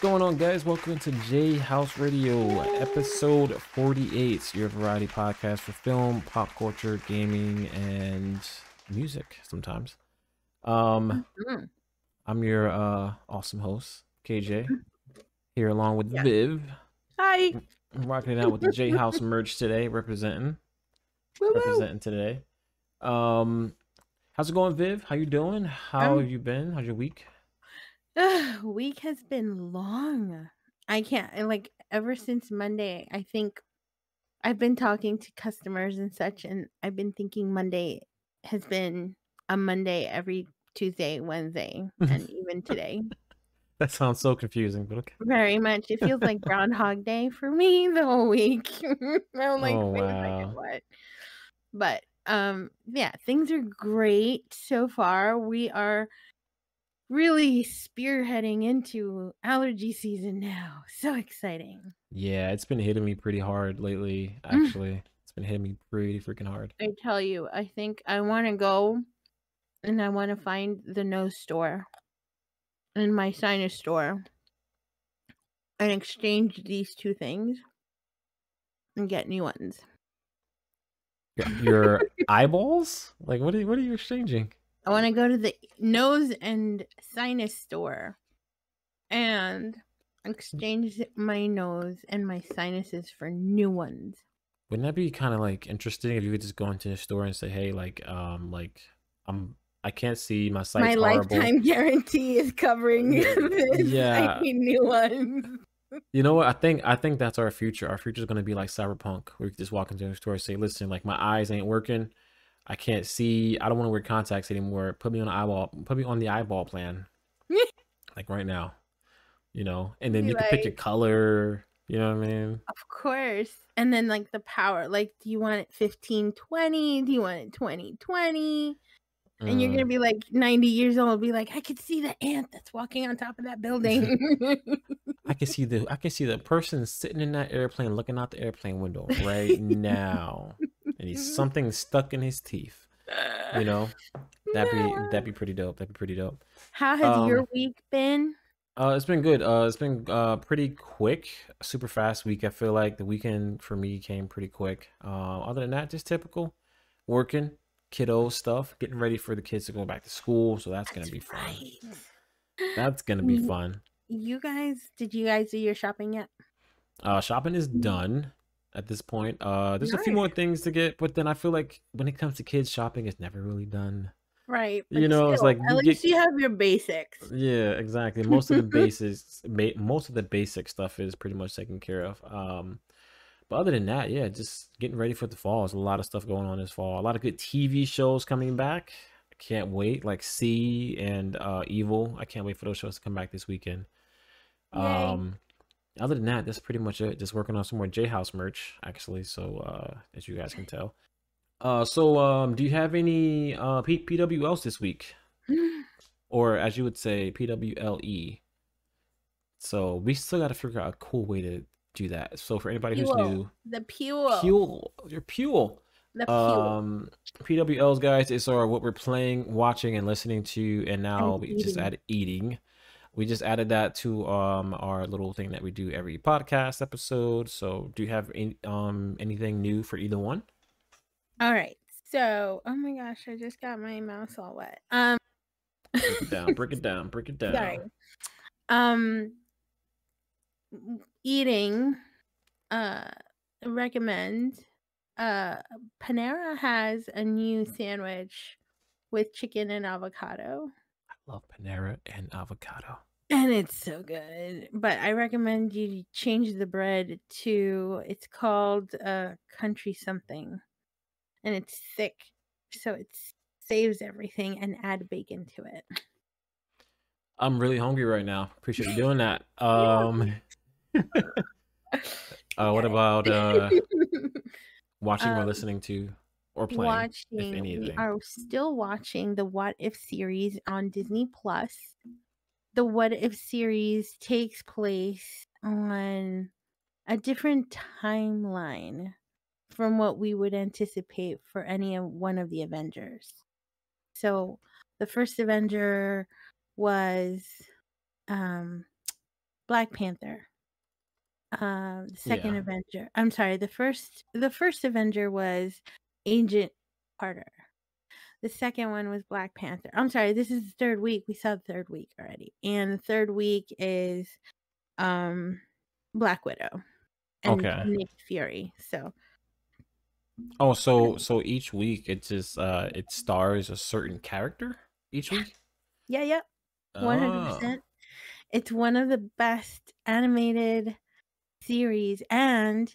What's going on, guys? Welcome to J House Radio, episode 48, your variety podcast for film, pop culture, gaming, and music sometimes. Um, Mm-hmm. I'm your uh, awesome host, KJ, here along with Yeah. Viv. Hi. I'm rocking it out with the J House merch today, representing Woo woo. representing today. Um, how's it going, Viv? How you doing? How Um, have you been? How's your week? Ugh, week has been long. I can't like ever since Monday. I think I've been talking to customers and such, and I've been thinking Monday has been a Monday every Tuesday, Wednesday, and even today. That sounds so confusing, but okay. Very much. It feels like Groundhog Day for me the whole week. I'm like, Oh, wow. what? But um, yeah, things are great so far. We are really spearheading into allergy season now. So exciting. Yeah, it's been hitting me pretty hard lately, Mm. actually. It's been hitting me pretty freaking hard. I tell you, I think I want to go and I want to find the nose store and my sinus store and exchange these two things and get new ones. Your, your eyeballs? Like what are what are you exchanging? I want to go to the nose and sinus store and exchange my nose and my sinuses for new ones. Wouldn't that be kind of like interesting if you could just go into a store and say, "Hey, like um like I'm I can't see my sight's my horrible." lifetime guarantee is covering this. yeah. I need new ones. You know what? I think I think that's our future. Our future is going to be like cyberpunk, where you just walk into a store and say, "Listen, like my eyes ain't working. I can't see. I don't want to wear contacts anymore. Put me on the eyeball. Put me on the eyeball plan, like right now." You know, and then you can pick your color. You know what I mean? Of course. And then like the power. Like, do you want it 1520? Do you want it 2020? And you're Mm. gonna be like 90 years old, be like, I could see the ant that's walking on top of that building. I can see the I can see the person sitting in that airplane looking out the airplane window right now, and he's something stuck in his teeth. You know, that'd be that'd be pretty dope. That'd be pretty dope. How has your Um, week been? Uh, it's been good. Uh, it's been uh pretty quick, super fast week. I feel like the weekend for me came pretty quick. Uh, other than that, just typical working, kiddo stuff, getting ready for the kids to go back to school. So that's gonna be fun. That's gonna be fun. You guys, did you guys do your shopping yet? Uh, shopping is done at this point. Uh, there's a few more things to get, but then I feel like when it comes to kids shopping, it's never really done. Right. You know, it's like at you least get- you have your basics. Yeah, exactly. Most of the basics, most of the basic stuff is pretty much taken care of. Um, but other than that, yeah, just getting ready for the fall. There's a lot of stuff going on this fall. A lot of good TV shows coming back. I can't wait. Like C and uh, Evil. I can't wait for those shows to come back this weekend. Yay. Um, other than that, that's pretty much it. Just working on some more J House merch, actually. So, uh, as you guys can tell. Uh, so, um, do you have any uh P- PWLs this week? or as you would say, PWLE. So we still got to figure out a cool way to do that. So for anybody who's new, The Pule. Fuel, your Fuel. The Pule. Um, PWLs, guys, is our what we're playing, watching, and listening to, and now And we just add eating. We just added that to um our little thing that we do every podcast episode. So do you have any, um anything new for either one? All right. So, oh my gosh, I just got my mouse all wet. Um, Break it down, break it down, break it down. sorry. Um, eating. Uh, recommend. Uh, Panera has a new sandwich with chicken and avocado. Love Panera and avocado. And it's so good. But I recommend you change the bread to it's called uh country something. And it's thick. So it saves everything and add bacon to it. I'm really hungry right now. Appreciate you doing that. Um, uh, what about uh, watching or Um, listening to or playing? watching we are still watching the What If series on Disney Plus. The What If series takes place on a different timeline from what we would anticipate for any of one of the Avengers. So the first Avenger was um Black Panther. Um, the second Yeah. Avenger. I'm sorry. The first the first Avenger was Agent Carter. The second one was Black Panther. I'm sorry. This is the third week. We saw the third week already, and the third week is um Black Widow and Okay. Nick Fury. So Oh, so so each week it just uh it stars a certain character each week? yeah, yeah, One hundred percent. It's one of the best animated series, and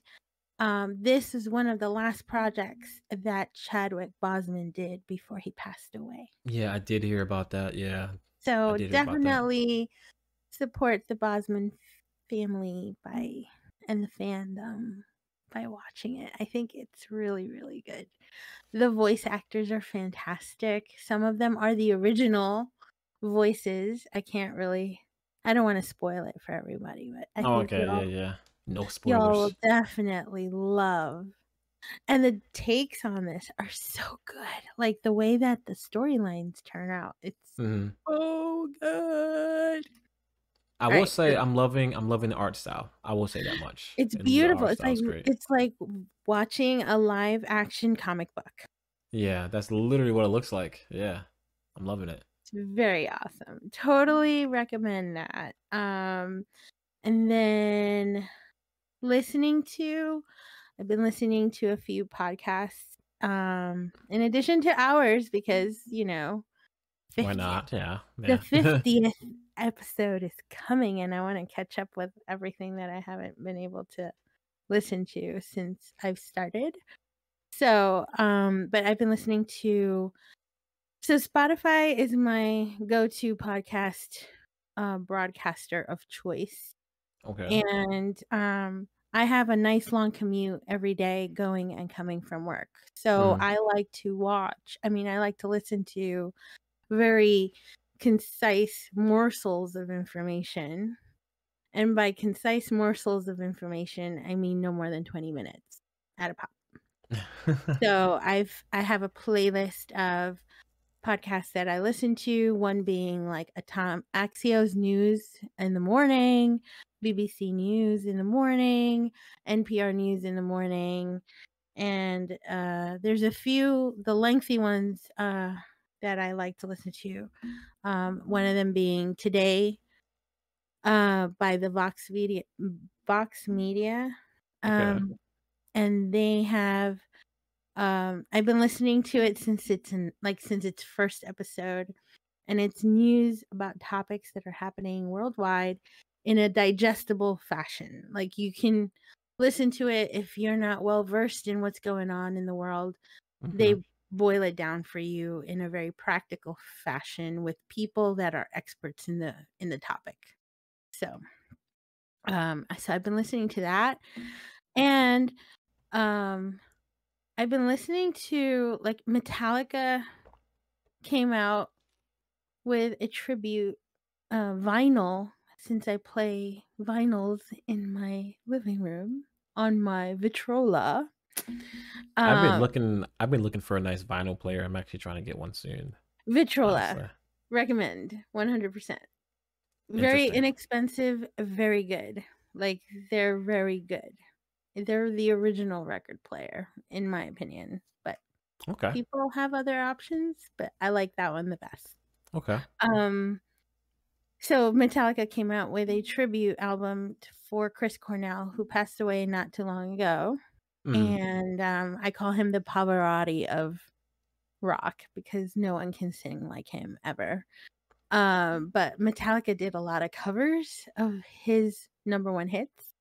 um, this is one of the last projects that Chadwick Boseman did before he passed away. Yeah, I did hear about that. Yeah. So did hear about that. definitely support the Boseman family by and the fandom by watching it. I think it's really really good. The voice actors are fantastic. Some of them are the original voices. I can't really I don't want to spoil it for everybody, but I Oh, think okay. Yeah, yeah. No y'all will definitely love. And the takes on this are so good. Like the way that the storylines turn out. It's hmm so good. I All will right, say I'm loving I'm loving the art style. I will say that much. it's And beautiful. It's like great. it's like watching a live action comic book. Yeah, that's literally what it looks like. Yeah. I'm loving it. It's very awesome. Totally recommend that. Um and then listening to I've been listening to a few podcasts um in addition to ours because, you know, Why not? Yeah. the 50th episode is coming and I want to catch up with everything that I haven't been able to listen to since I've started. So, um but I've been listening to so Spotify is my go-to podcast uh broadcaster of choice Okay. and um I have a nice long commute every day going and coming from work. So Mhm. I like to watch. I mean, I like to listen to very concise morsels of information. And by concise morsels of information, I mean no more than 20 minutes at a pop. So I've I have a playlist of podcasts that I listen to, one being like a Tom Axios News in the morning, BBC News in the morning, NPR News in the morning, and uh, there's a few the lengthy ones uh, that I like to listen to. Um, one of them being Today uh, by the Vox Media. Vox Media, Okay. um, and they have um i've been listening to it since it's in like since its first episode and it's news about topics that are happening worldwide in a digestible fashion. Like you can listen to it if you're not well versed in what's going on in the world. They Mhm. boil it down for you in a very practical fashion with people that are experts in the in the topic. So um so i've been listening to that and um I've been listening to like Metallica came out with a tribute uh, vinyl since I play vinyls in my living room on my Victrola. I've been Um, looking I've been looking for a nice vinyl player. I'm actually trying to get one soon. Victrola Honestly. recommend 100%. Very inexpensive, very good. Like they're very good. They're the original record player in my opinion, but Okay. people have other options, but I like that one the best. Okay. Um so Metallica came out with a tribute album for Chris Cornell who passed away not too long ago Mhm. and um I call him the Pavarotti of rock because no one can sing like him ever. Um but Metallica did a lot of covers of his number 1 hits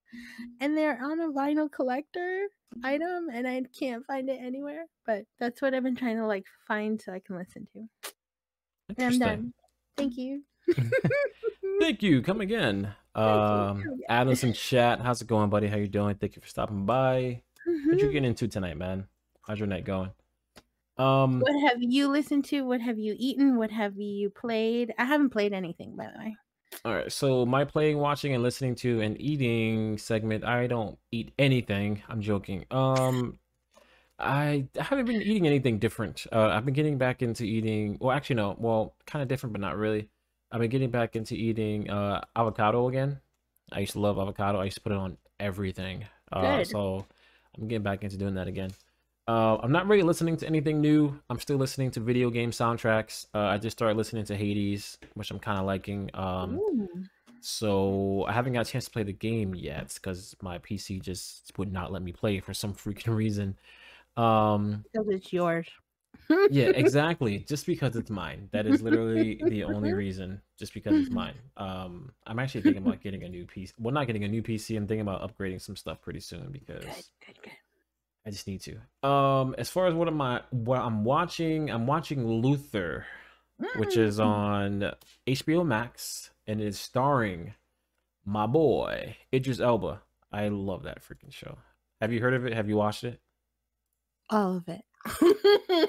and they're on a vinyl collector item and I can't find it anywhere, but that's what I've been trying to like find so I can listen to. And I'm Interesting. done. Thank you. Thank you. Come again. Thank you. Um Come again. Adams in chat. How's it going, buddy? How you doing? Thank you for stopping by. What you Mhm. getting into tonight, man? How's your night going? Um What have you listened to? What have you eaten? What have you played? I haven't played anything, by the way. All right. So my playing, watching, and listening to and eating segment, I don't eat anything. I'm joking. Um I haven't been eating anything different. Uh, I've been getting back into eating. Well, actually, no. Well, kind of different, but not really. I've been getting back into eating uh, avocado again. I used to love avocado. I used to put it on everything. Uh, Good. so I'm getting back into doing that again. Uh, I'm not really listening to anything new. I'm still listening to video game soundtracks. Uh, I just started listening to Hades, which I'm kind of liking. Um, Ooh. so I haven't got a chance to play the game yet because my PC just would not let me play for some freaking reason. Um, Because it's yours. yeah, exactly. Just because it's mine. That is literally the only reason. Just because it's mine. Um, I'm actually thinking about getting a new PC. Well, not getting a new PC. I'm thinking about upgrading some stuff pretty soon because Good, good, good. I just need to. Um, as far as what am I? What I'm watching? I'm watching Luther, which is Mm. on HBO Max, and it's starring my boy Idris Elba. I love that freaking show. Have you heard of it? Have you watched it? all of it.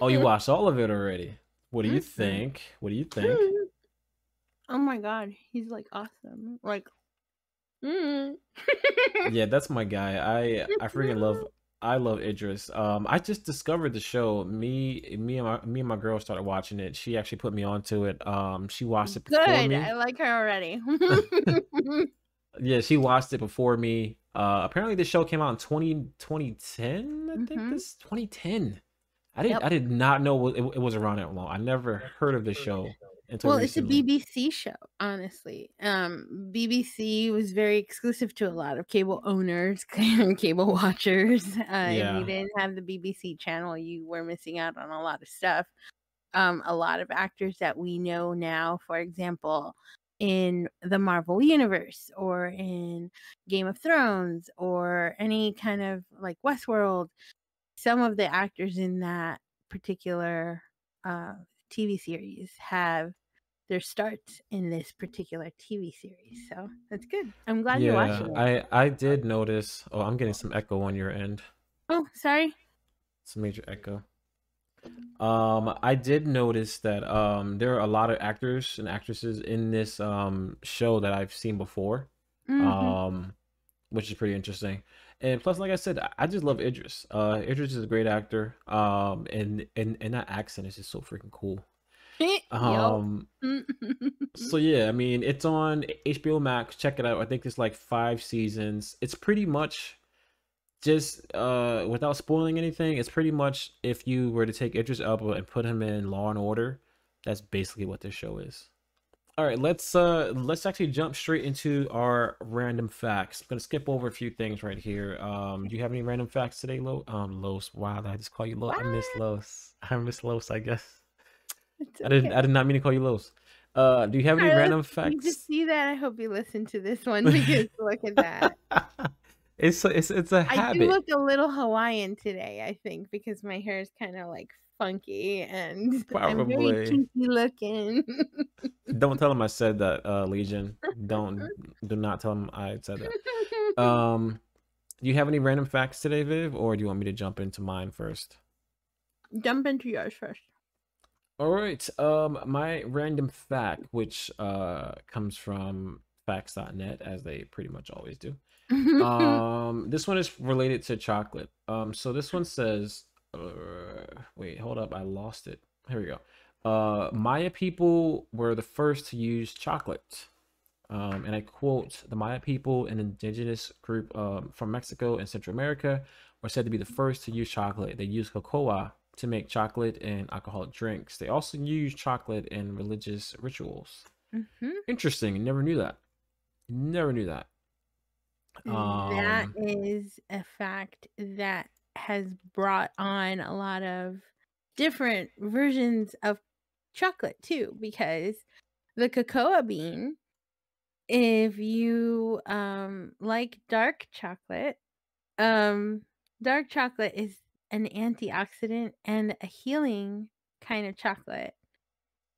Oh, you watched all of it already. What do you Mhm. think? What do you think? Oh my god, he's like awesome. Like, mm. Yeah, that's my guy. I I freaking love I love Idris. Um, I just discovered the show. Me me and my me and my girl started watching it. She actually put me onto it. Um, she watched it before Good. me. I like her already. Yeah, she watched it before me. Uh, apparently the show came out in 20, 2010, I think Mhm. this 2010. I didn't Yep. I did not know it, it was around that long. I never heard of the show until well, it's a. BBC show, honestly. Um, BBC was very exclusive to a lot of cable owners, cable watchers. Uh, If you didn't have the BBC channel, you were missing out on a lot of stuff. Um, a lot of actors that we know now, for example, in the Marvel Universe or in Game of Thrones or any kind of like Westworld, some of the actors in that particular uh, TV series have their starts in this particular TV series. So that's good. I'm glad you're Yeah, watching it. I I did notice. Oh, I'm getting some echo on your end. Oh, sorry. It's a major echo. Um, I did notice that um there are a lot of actors and actresses in this um show that I've seen before. Mhm. Um, which is pretty interesting. And plus, like I said, I- I just love Idris. Uh, Idris is a great actor. Um, and and and that accent is just so freaking cool. Um, so yeah, I mean, it's on HBO Max. Check it out. I think it's like five seasons. It's pretty much just uh without spoiling anything, it's pretty much if you were to take Idris Elba and put him in Law and Order, that's basically what this show is. All right, let's uh let's actually jump straight into our random facts. I'm gonna skip over a few things right here. Um, do you have any random facts today, Lo? Um, Los. Wow, I just call you Los. I miss? Los. I miss Los. I guess it's I didn't. I did not mean to call you Los. Uh, do you have any Carlos, random you facts? just see that. I hope you listen to this one because look at that. it's it's it's a I do look a little Hawaiian today, I think, because my hair is kind of like funky and I'm very Probably. kinky looking. Don't tell him I said that, uh, Legion. Don't do not tell him I said that. Um, do you have any random facts today, Viv, or do you want me to jump into mine first? Jump into yours first. All right. Um, my random fact, which uh comes from facts.net, as they pretty much always do. Um, this one is related to chocolate. Um, so this one says, uh, wait, hold up, I lost it. Here we go. Uh, Maya people were the first to use chocolate. Um, and I quote, the Maya people, an indigenous group um, from Mexico and Central America, were said to be the first to use chocolate. They used cocoa to make chocolate and alcoholic drinks. They also use chocolate in religious rituals. Mhm. Interesting. Never knew that. Never knew that. that Um, is a fact that has brought on a lot of different versions of chocolate too because the cocoa bean if you um like dark chocolate um dark chocolate is an antioxidant and a healing kind of chocolate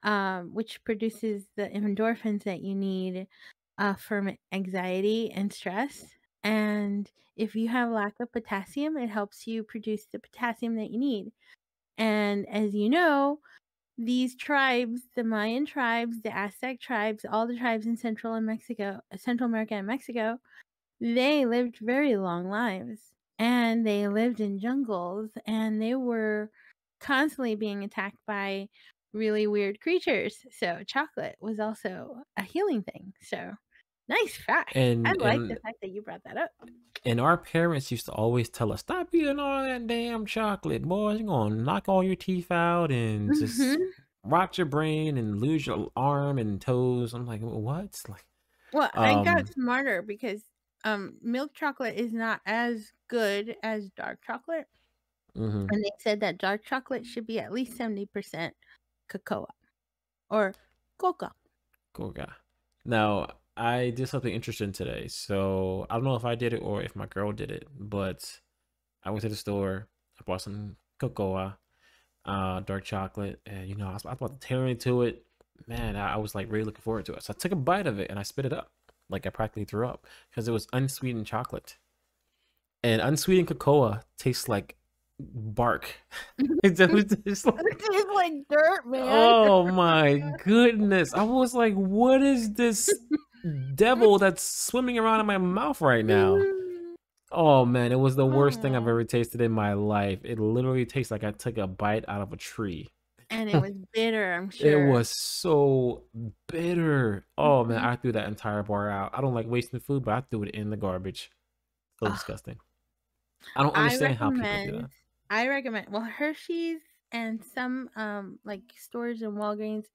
um which produces the endorphins that you need uh, from anxiety and stress. And if you have lack of potassium, it helps you produce the potassium that you need. And as you know, these tribes, the Mayan tribes, the Aztec tribes, all the tribes in Central and Mexico, Central America and Mexico, they lived very long lives and they lived in jungles and they were constantly being attacked by really weird creatures. So chocolate was also a healing thing. So Nice fact. And I like the fact that you brought that up. and our parents used to always tell us, "Stop eating all that damn chocolate, boys. You're gonna knock all your teeth out and just Mhm. rot your brain and lose your arm and toes." I'm like, "What?" Like, Well, I got um, smarter because um milk chocolate is not as good as dark chocolate. mhm. And they said that dark chocolate should be at least 70% cocoa or cocoa. Cool guy. Now, I did something interesting today. So I don't know if I did it or if my girl did it, but I went to the store. I bought some cocoa, uh, dark chocolate, and you know, I was, I was about to tear into it. Man, I, I was like really looking forward to it. So I took a bite of it and I spit it up. Like I practically threw up because it was unsweetened chocolate. And unsweetened cocoa tastes like bark. It's like, It tastes like dirt, man. Oh my goodness. I was like, what is this devil that's swimming around in my mouth right now? Mm. Oh man, it was the worst thing I've oh. ever tasted in my life. It literally tastes like I took a bite out of a tree. And it was bitter, I'm sure. It was so bitter. Oh man, Mhm. I threw that entire bar out. I don't like wasting food, but I threw it in the garbage. So Ugh. disgusting. I don't I understand how people do that. I recommend well Hershey's and some um like stores in Walgreens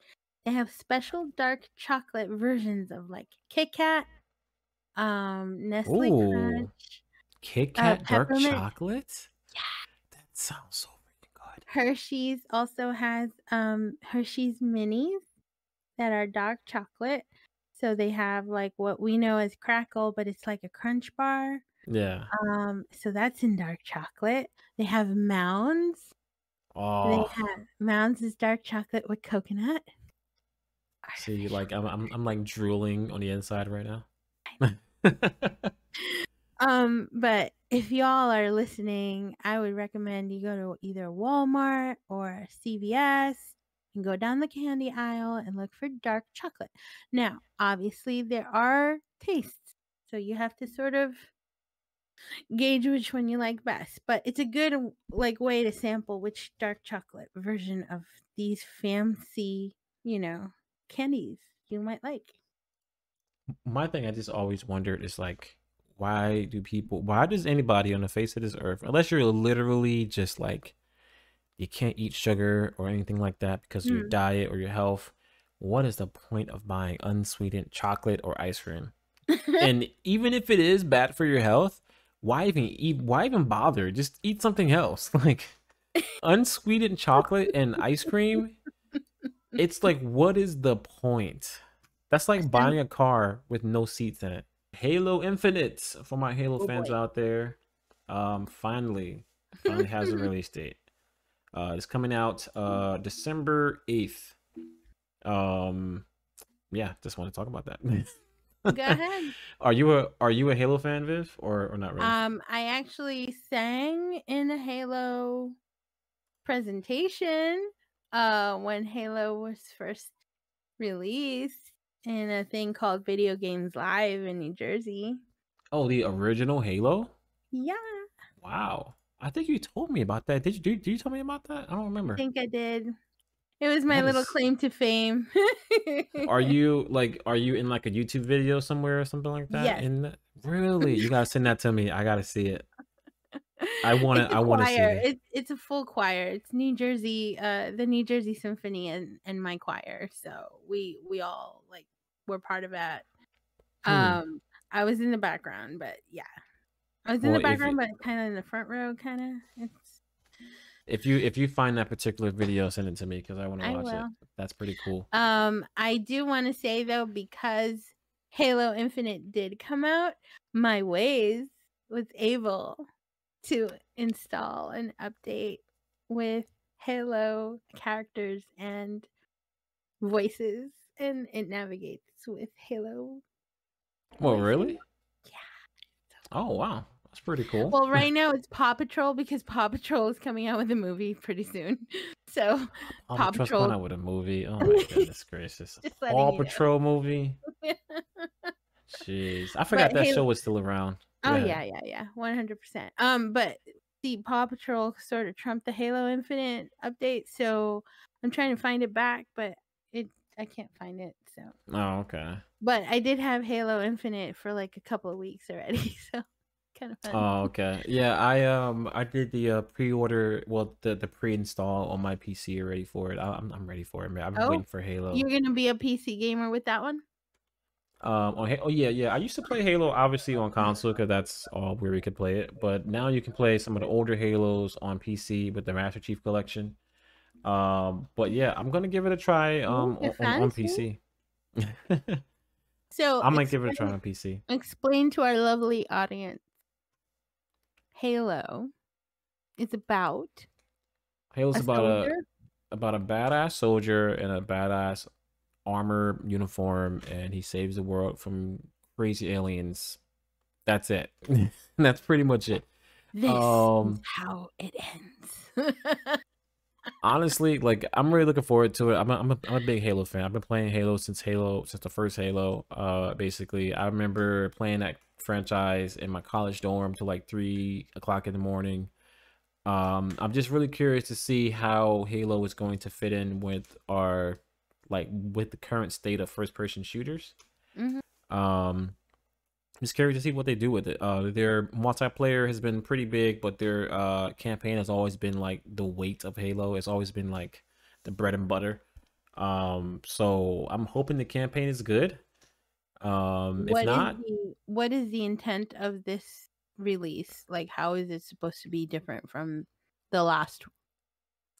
they have special dark chocolate versions of like Kit Kat, um Nestle Ooh. Crunch, Kit uh, Kat dark chocolate. Yeah, That sounds so. Hershey's also has um Hershey's minis that are dark chocolate. So they have like what we know as Krackel, but it's like a crunch bar. Yeah. Um, so that's in dark chocolate. They have mounds. Oh. They have mounds is dark chocolate with coconut. see, like I'm, I'm, I'm like drooling on the inside right now. Um, but if y'all are listening, I would recommend you go to either Walmart or CVS and go down the candy aisle and look for dark chocolate. Now, obviously, there are tastes, so you have to sort of gauge which one you like best. But it's a good like way to sample which dark chocolate version of these fancy, you know, candies you might like. My thing I just always wondered is like, why do people, why does anybody on the face of this earth, unless you're literally just like, you can't eat sugar or anything like that because of your Hmm. diet or your health, what is the point of buying unsweetened chocolate or ice cream? And even if it is bad for your health, why even eat, why even bother? Just eat something else. Like unsweetened chocolate and ice cream, it's like, what is the point? That's like buying a car with no seats in it. Halo Infinite for my Halo Oh, fans boy. out there. Um, finally, finally has a release date. Uh, it's coming out uh December eighth. Um, yeah, just want to talk about that. Go ahead. Are you a Are you a Halo fan, Viv, or or not really? Um, I actually sang in a Halo presentation uh when Halo was first released in a thing called Video Games Live in New Jersey. oh, the original Halo. Yeah, Wow, I think you told me about that. Did you? Did you tell me about that? I don't remember. I think I did. It was my little claim to fame. Are you like are you in like a YouTube video somewhere or something like that? Yes. In really, you gotta send that to me. I gotta see it. I wanna- I wanna see it. It's it's a full choir. It's New Jersey, uh, the New Jersey Symphony and and my choir. So we we all like we're part of that. Hmm. Um, I was in the background, but yeah, I was in Well, the background, it- but kind of in the front row, kind of. It's If you if you find that particular video, send it to me because I want to watch it. That's pretty cool. Um, I do want to say though, because Halo Infinite did come out, my Waze was able to install an update with Halo characters and voices, and it navigates with Halo. Well, really? Yeah. Oh wow, that's pretty cool. Well, right now it's Paw Patrol because Paw Patrol is coming out with a movie pretty soon. So Paw Paw Patrol- coming out with a movie. Oh my goodness gracious! Paw you know. Patrol movie. Jeez, I forgot that Halo- show was still around. Oh Yeah. yeah, yeah, yeah, one hundred percent. Um, but the Paw Patrol sort of trumped the Halo Infinite update, so I'm trying to find it back, but I can't find it. So. Oh, okay. But I did have Halo Infinite for like a couple of weeks already, so kind of fun. Oh, okay. Yeah, I um I did the uh, pre-order, well the the pre-install on my PC already for it. I, I'm I'm ready for it, man. I've been Oh, waiting for Halo. You're gonna be a PC gamer with that one? Um, on, Ha- oh yeah, yeah. I used to play Halo obviously on console because that's all where we could play it. But now you can play some of the older Halos on PC with the Master Chief Collection. Um, but yeah, I'm gonna give it a try. Um, on, on. PC. So I'm gonna give it a try on PC. Explain to our lovely audience. Halo is about Halo's a about a about a badass soldier in a badass armor uniform, and he saves the world from crazy aliens. That's it. That's pretty much it. This Um, is how it ends. honestly, like I'm really looking forward to it. I'm a, I'm a, I'm a big Halo fan. I've been playing Halo since Halo since the first Halo. Uh, basically, I remember playing that franchise in my college dorm till like three o'clock in the morning. Um, I'm just really curious to see how Halo is going to fit in with our like with the current state of first person shooters. Mhm. Um, just curious to see what they do with it. Uh, their multiplayer has been pretty big, but their uh campaign has always been like the weight of Halo. It's always been like the bread and butter. Um, so I'm hoping the campaign is good. Um, if What is not, the what is the intent of this release? Like, how is it supposed to be different from the last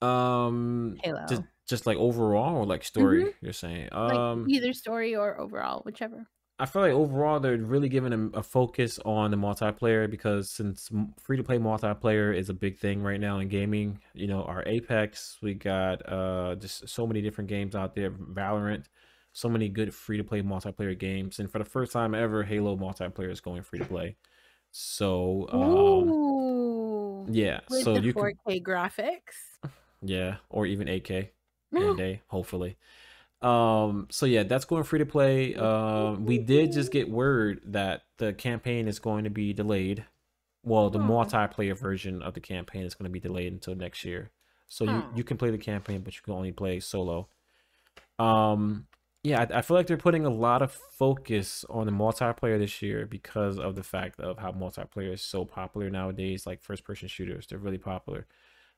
um, Halo? just just like overall or like story, Mhm. you're saying. like Um, either story or overall, whichever. I feel like overall they're really giving a, a focus on the multiplayer because since free to play multiplayer is a big thing right now in gaming, you know, our Apex, we got uh just so many different games out there, Valorant, so many good free to play multiplayer games, and for the first time ever, Halo multiplayer is going free to play. So, um, yeah, with so you can 4K graphics. yeah, or even 8K one day, hopefully. Um, so yeah, that's going free to play. Um, we did just get word that the campaign is going to be delayed. Well, the Aw. multiplayer version of the campaign is going to be delayed until next year. So you, you can play the campaign, but you can only play solo. Um, yeah, I, I feel like they're putting a lot of focus on the multiplayer this year because of the fact of how multiplayer is so popular nowadays. Like first person shooters, they're really popular.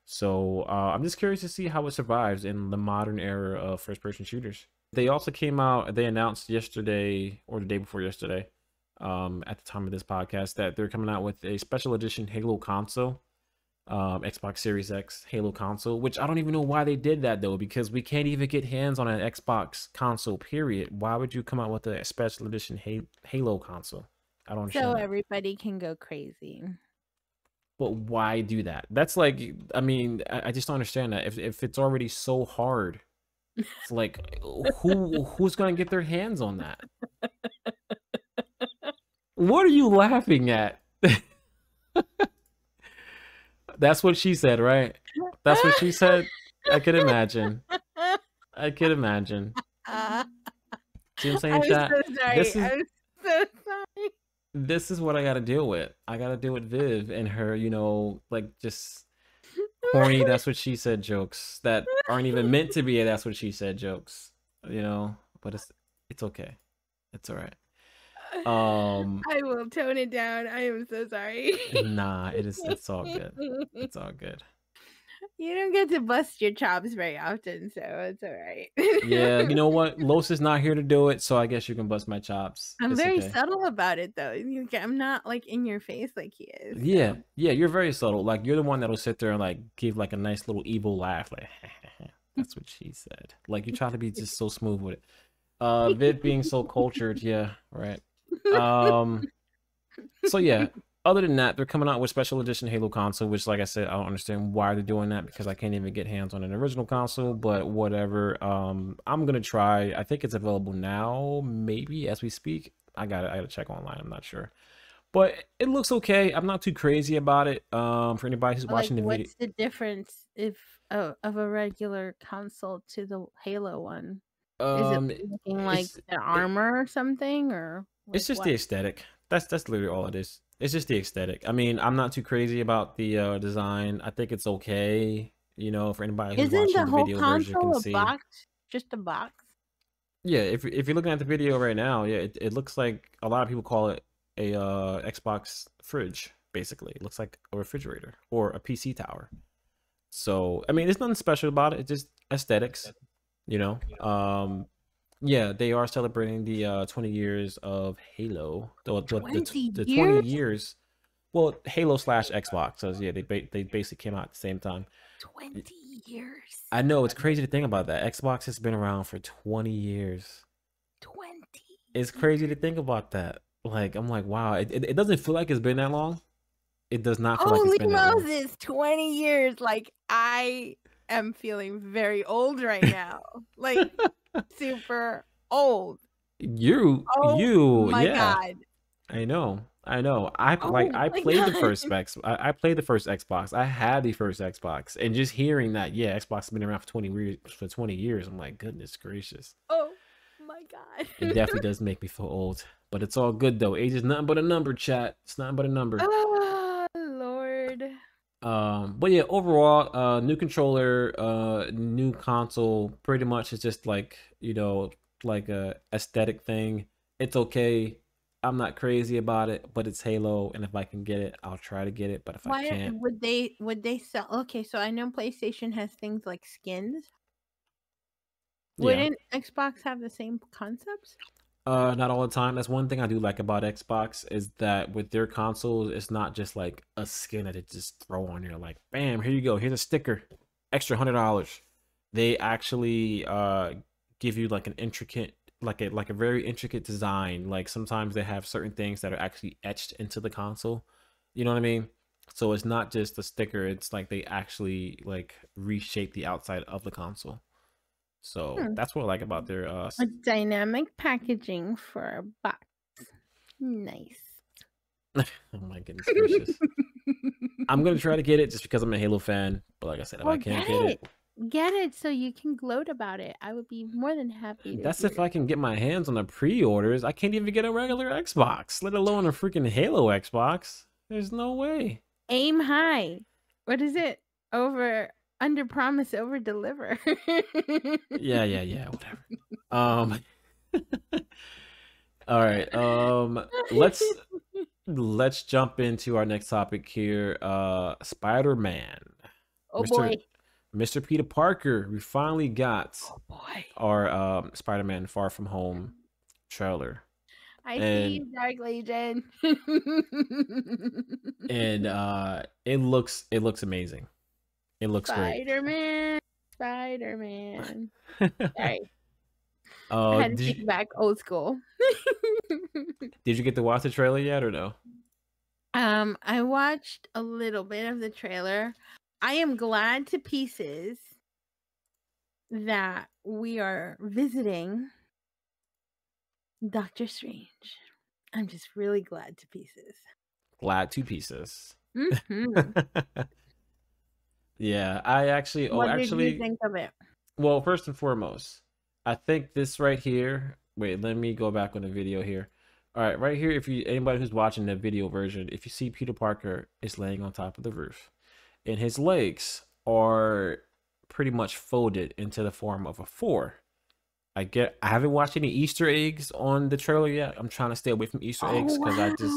So uh, I'm just curious to see how it survives in the modern era of first person shooters. They also came out, they announced yesterday or the day before yesterday, um, at the time of this podcast, that they're coming out with a special edition Halo console, um, Xbox Series X Halo console, which I don't even know why they did that though, because we can't even get hands on an Xbox console, period. Why would you come out with a special edition Ha- Halo console? I don't understand. So that. everybody can go crazy. But why do that? That's like, I mean, I, I just don't understand that. If if it's already so hard, it's like, uh, who who's gonna get their hands on that? What are you laughing at? That's what she said, right? That's what she said. I could imagine. I could imagine. See what I'm saying, I'm so sorry. This is- I'm so sorry. This is what I got to deal with. I got to deal with Viv and her, you know, like just corny. That's what she said jokes that aren't even meant to be. That's what she said jokes, you know. But it's it's okay. It's all right. Um, I will tone it down. I am so sorry. nah, it is. It's all good. It's all good. You don't get to bust your chops very often, so it's all right. Yeah, you know what? Los is not here to do it, so I guess you can bust my chops. I'm It's very okay. subtle about it though. I'm not like in your face like he is. so- Yeah, yeah, you're very subtle. Like you're the one that'll sit there and like give like a nice little evil laugh, like that's what she said. Like you try to be just so smooth with it. Uh, Viv being so cultured, yeah, right. Um, so yeah. Other than that, they're coming out with special edition Halo console, which, like I said, I don't understand why they're doing that because I can't even get hands on an original console. But whatever. Um, I'm gonna try. I think it's available now, maybe as we speak. I got to I got to check online. I'm not sure but it looks okay. I'm not too crazy about it. Um, for anybody who's Like, watching the video, what's the difference if uh, of a regular console to the Halo one? Is um, it looking like the it- armor or something, or it's just what? the aesthetic. That's that's literally all it is. It's just the aesthetic. I mean, I'm not too crazy about the uh, design. I think it's okay. You know, for anybody who's Isn't watching the the whole video version console can a see. box? Just a box? Yeah, if if you're looking at the video right now, yeah, it, it looks like a lot of people call it a uh, Xbox fridge. Basically, it looks like a refrigerator or a PC tower. So I mean, there's nothing special about it. It's just aesthetics, you know. Um, yeah, they are celebrating the uh 20 years of Halo. The, the, the, 20 the 20 years? years. Well, Halo slash Xbox. So yeah, they ba- they basically came out at the same time. 20 years. I know it's crazy to think about that. Xbox has been around for 20 years. 20. It's crazy to think about that. Like I'm like, wow, it, it, it doesn't feel like it's been that long. It does not feel like Holy it's been that long. Moses, 20 years. Like, I am feeling very old right now. Like, super old. You, Oh you, My yeah. God. I know. I know. I like Oh I my played the God. first I, played the first Xbox. I had the first Xbox. And just hearing that, yeah, Xbox has been around for 20 years for 20 years, I'm like, goodness gracious. Oh my God. It definitely does make me feel old. But it's all good though. Age is nothing but a number, chat. It's nothing but a number. Ah, Um, but yeah, overall, uh, new controller, uh, new console, pretty much it's just like, you know, like a aesthetic thing. It's okay. I'm not crazy about it, but it's Halo, and if I can get it, I'll try to get it. But if I can't, would they would they sell okay, so I know PlayStation has things like skins. Wouldn't Xbox have the same concepts? Uh, not all the time. That's one thing I do like about Xbox is that with their consoles, it's not just like a skin that they just throw on there, like, bam, here you go, here's a sticker, extra hundred dollars. They actually uh give you like an intricate like a like a very intricate design like sometimes they have certain things that are actually etched into the console you know what i mean so it's not just a sticker it's like they actually like reshape the outside of the console so Hmm. that's what i like about their uh A dynamic packaging for a box. Nice. oh my goodness gracious i'm gonna try to get it just because i'm a halo fan but like i said if i can't get get it. Get it so you can gloat about it. I would be more than happy. To That's if I can get my hands on the pre-orders. I can't even get a regular Xbox, let alone a freaking Halo Xbox. There's no way. aim high. What is it? Over under promise, over deliver. Yeah, yeah, yeah, whatever. Um All right. Um let's let's jump into our next topic here. Uh Spider-Man. Oh Mr. boy. Mr. Peter Parker. We finally got Oh boy. our um Spider-Man Far From Home trailer. I and- see you, Dark Legion. And uh it looks it looks amazing. It looks great. Spider Man. Spider Man. Sorry. I Uh, had to did, take you, back old school. did you get to watch the trailer yet or no? um, I watched a little bit of the trailer. I am glad to pieces that we are visiting Doctor Strange. I'm just really glad to pieces. Glad to pieces. Mhm. yeah, I actually. Oh, what did actually. you think of it? Well, first and foremost, I think this right here. Wait, let me go back on the video here. All right, right here. If you anybody who's watching the video version, if you see Peter Parker is laying on top of the roof, and his legs are pretty much folded into the form of a four. I get. I haven't watched any Easter eggs on the trailer yet. I'm trying to stay away from Easter oh, eggs because I just.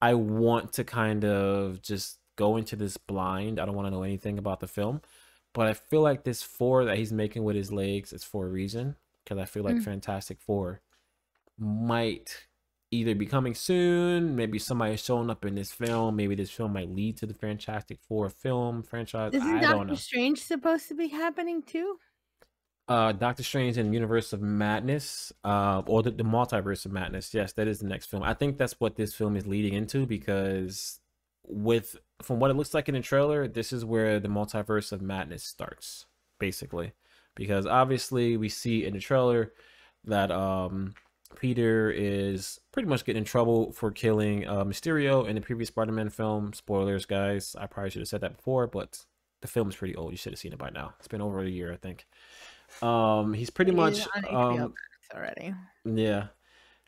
I want to kind of just go into this blind. I don't want to know anything about the film, but I feel like this four that he's making with his legs is for a reason. Because I feel like Mm. Fantastic Four might either be coming soon, maybe somebody showing up in this film, maybe this film might lead to the Fantastic Four film franchise. Isn't I don't Doctor know. Strange supposed to be happening too? Uh, Doctor Strange and Universe of Madness, uh, or the, the Multiverse of Madness. Yes, that is the next film. I think that's what this film is leading into because, with from what it looks like in the trailer, this is where the Multiverse of Madness starts, basically. Because obviously, we see in the trailer that um, Peter is pretty much getting in trouble for killing uh, Mysterio in the previous Spider-Man film. Spoilers, guys. I probably should have said that before, but the film is pretty old. You should have seen it by now. It's been over a year, I think. Um, he's pretty much is on HBO um, already. yeah.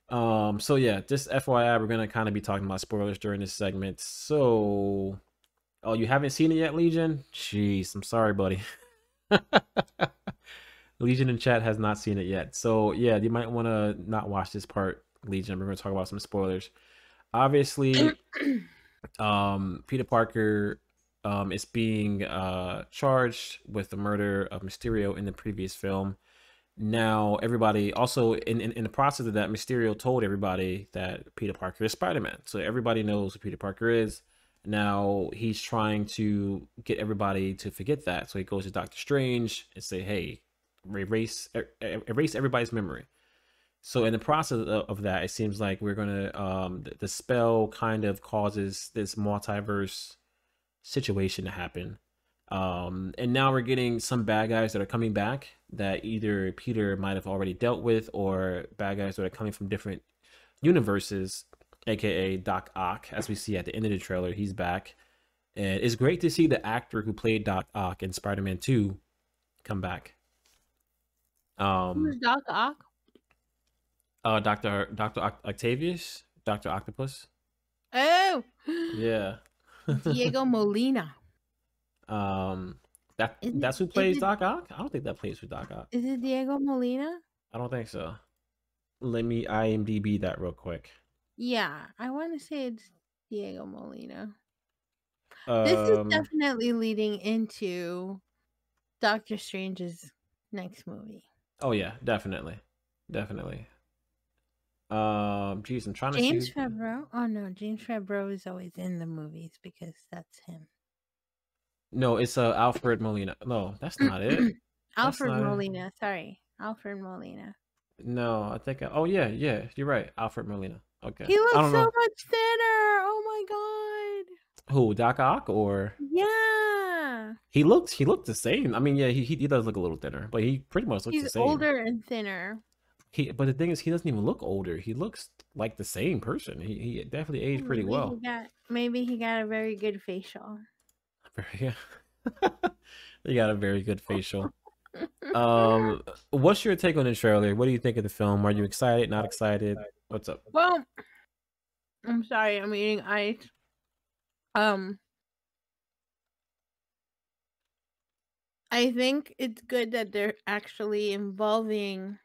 Um, so yeah, just FYI, we're gonna kind of be talking about spoilers during this segment. So, oh, you haven't seen it yet, Legion? Jeez, I'm sorry, buddy. Legion in chat has not seen it yet. So yeah, you might want to not watch this part, Legion. We're to talk about some spoilers. Obviously, um, Peter Parker um, is being uh, charged with the murder of Mysterio in the previous film. Now, everybody also in, in, in the process of that, Mysterio told everybody that Peter Parker is Spider Man. So everybody knows who Peter Parker is. Now he's trying to get everybody to forget that. So he goes to Doctor Strange and say, "Hey, erase erase everybody's memory." So in the process of that, it seems like we're gonna um, the spell kind of causes this multiverse situation to happen. Um, and now we're getting some bad guys that are coming back that either Peter might have already dealt with, or bad guys that are coming from different universes aka Doc Ock, as we see at the end of the trailer. He's back. And it's great to see the actor who played Doc Ock in Spider Man 2 come back. Um, Who's Doc Ock? Uh, Dr. Dr. Octavius, Dr. Octopus. Oh, yeah. Diego Molina. Um, that is that's it, who plays it, Doc Ock. I don't think that plays for Doc Ock. Is it Diego Molina? I don't think so. Let me IMDb that real quick. Yeah, I want to say it's Diego Molina. Um, this is um definitely leading into Doctor Strange's next movie. Oh yeah, definitely, definitely. Um, geez, I'm trying to. James see... Favreau. Oh no, James Favreau is always in the movies because that's him. No, it's uh Alfred Molina. No, that's not it. Alfred not Molina. It. Sorry, Alfred Molina. No, I think. I... Oh yeah, yeah, you're right, Alfred Molina. Okay. He looks so know. much thinner. Oh my god. Who, Doc Ock or Yeah. He looks he looked the same. I mean, yeah, he, he does look a little thinner, but he pretty much looks He's the same. older and thinner. He but the thing is he doesn't even look older. He looks like the same person. He he definitely aged pretty maybe well. He got, maybe he got a very good facial. Very yeah. he got a very good facial. um what's your take on the trailer? What do you think of the film? Are you excited, not excited? What's up? Well, I'm sorry, I'm eating ice. Um, I think it's good that they're actually involving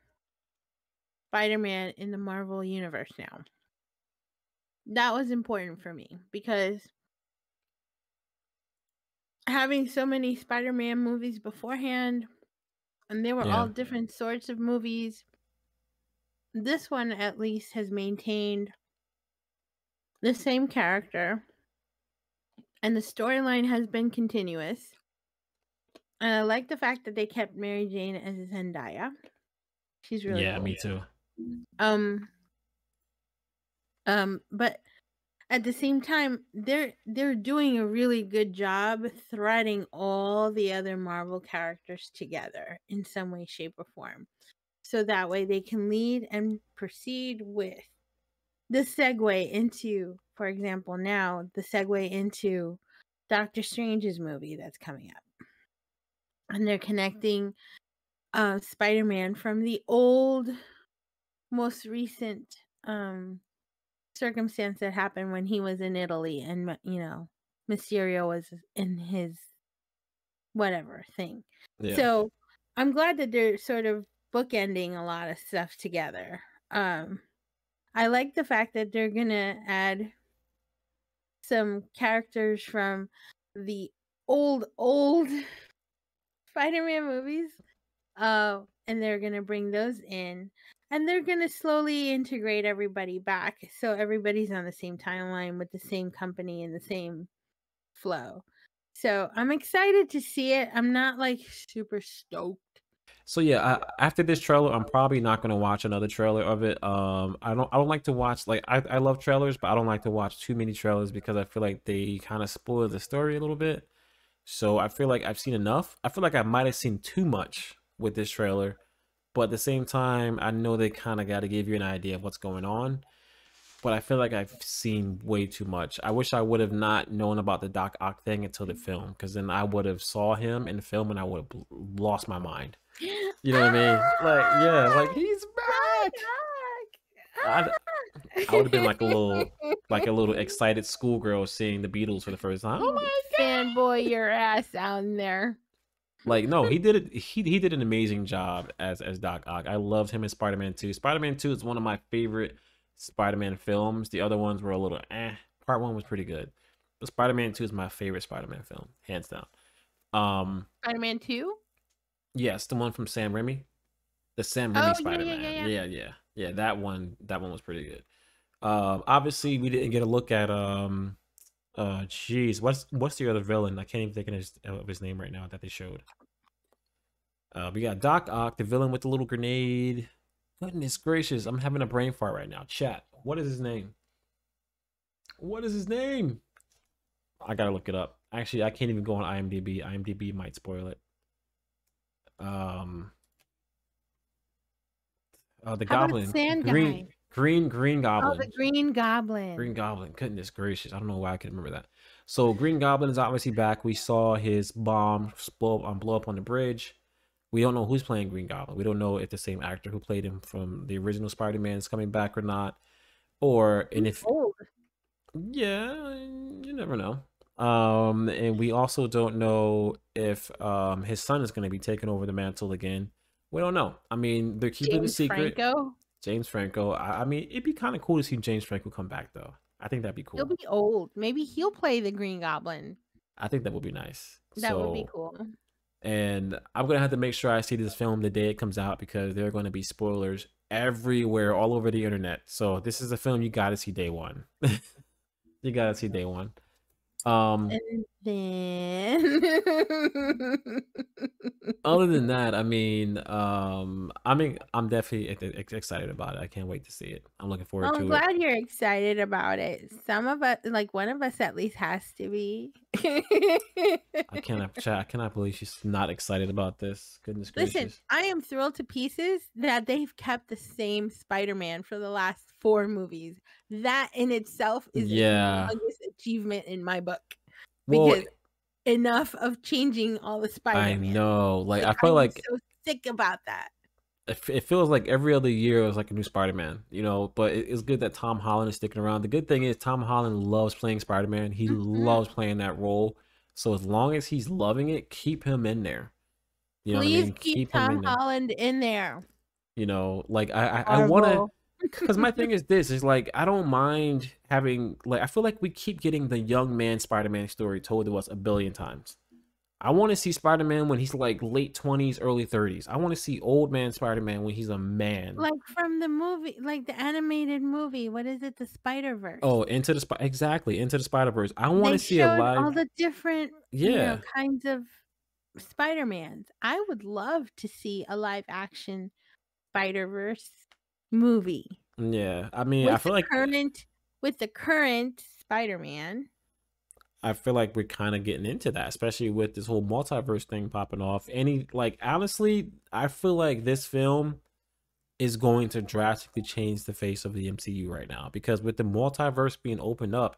Spider-Man in the Marvel universe now. That was important for me because having so many Spider-Man movies beforehand and they were yeah. all different sorts of movies this one at least has maintained the same character and the storyline has been continuous. And I like the fact that they kept Mary Jane as Zendaya. She's really Yeah, cool. me too. Um um but at the same time they're they're doing a really good job threading all the other Marvel characters together in some way shape or form so that way they can lead and proceed with the segue into, for example, now the segue into Doctor Strange's movie that's coming up. And they're connecting uh, Spider Man from the old, most recent um, circumstance that happened when he was in Italy and, you know, Mysterio was in his whatever thing. Yeah. So I'm glad that they're sort of bookending a lot of stuff together. Um, I like the fact that they're gonna add some characters from the old old Spider-Man movies, uh, and they're gonna bring those in, and they're gonna slowly integrate everybody back, so everybody's on the same timeline with the same company and the same flow. So I'm excited to see it. I'm not like super stoked so yeah, I, after this trailer, I'm probably not gonna watch another trailer of it. Um, I don't I don't like to watch like I, I love trailers, but I don't like to watch too many trailers because I feel like they kind of spoil the story a little bit. So I feel like I've seen enough. I feel like I might have seen too much with this trailer, but at the same time, I know they kind of got to give you an idea of what's going on. But I feel like I've seen way too much. I wish I would have not known about the Doc Ock thing until the film, because then I would have saw him in the film and I would have lost my mind. You know what I mean? Like, yeah, like he's back. I, I would have been like a little, like a little excited schoolgirl seeing the Beatles for the first time. Oh my god! Fanboy your ass down there. Like no, he did it. He he did an amazing job as as Doc Ock. I loved him in Spider Man Two. Spider Man Two is one of my favorite Spider Man films. The other ones were a little eh. Part one was pretty good, but Spider Man Two is my favorite Spider Man film, hands down. Um, Spider Man Two. Yes, the one from Sam Raimi, the Sam Raimi oh, Spider Man. Yeah yeah, yeah yeah, yeah, yeah, That one, that one was pretty good. Um, obviously, we didn't get a look at um uh, jeez, what's what's the other villain? I can't even think of his, of his name right now that they showed. Uh, we got Doc Ock, the villain with the little grenade. Goodness gracious, I'm having a brain fart right now. Chat, what is his name? What is his name? I gotta look it up. Actually, I can't even go on IMDb. IMDb might spoil it. Um, uh, the How Goblin, Green, guy? Green Green Goblin. Oh, the Green Goblin. Green Goblin. Goodness gracious. I don't know why I can remember that. So Green Goblin is obviously back. We saw his bomb blow, um, blow up on the bridge. We don't know who's playing Green Goblin. We don't know if the same actor who played him from the original Spider-Man is coming back or not. Or and if old. Yeah, you never know. Um, and we also don't know if um his son is going to be taking over the mantle again. We don't know. I mean, they're keeping James the secret. Franco? James Franco. I, I mean, it'd be kind of cool to see James Franco come back, though. I think that'd be cool. He'll be old. Maybe he'll play the Green Goblin. I think that would be nice. That so, would be cool. And I'm gonna have to make sure I see this film the day it comes out because there are going to be spoilers everywhere, all over the internet. So this is a film you got to see day one. you got to see day one. Um, and then other than that, I mean, um, I mean, I'm definitely excited about it. I can't wait to see it. I'm looking forward well, to I'm it. glad you're excited about it. Some of us, like one of us, at least has to be. I cannot, I cannot believe she's not excited about this. Goodness gracious! Listen, I am thrilled to pieces that they've kept the same Spider-Man for the last four movies. That in itself is yeah. the biggest achievement in my book. Well, because enough of changing all the Spider. Man. I know, like, like I feel I'm like so sick about that. It feels like every other year it was like a new Spider-Man, you know. But it's good that Tom Holland is sticking around. The good thing is Tom Holland loves playing Spider-Man. He mm-hmm. loves playing that role. So as long as he's loving it, keep him in there. You know Please I mean? keep, keep Tom in Holland in there. You know, like I, I, I want to because my thing is this is like I don't mind having like I feel like we keep getting the young man Spider-Man story told to us a billion times. I want to see Spider-Man when he's like late 20s, early 30s. I want to see old man Spider-Man when he's a man. Like from the movie, like the animated movie. What is it? The Spider-Verse. Oh, into the Spider exactly, into the Spider-Verse. I want to see a live all the different yeah, you know, kinds of Spider-Mans. I would love to see a live action Spider-Verse movie. Yeah, I mean, with I feel like current with the current Spider-Man. I feel like we're kind of getting into that, especially with this whole multiverse thing popping off. Any like honestly, I feel like this film is going to drastically change the face of the MCU right now because with the multiverse being opened up,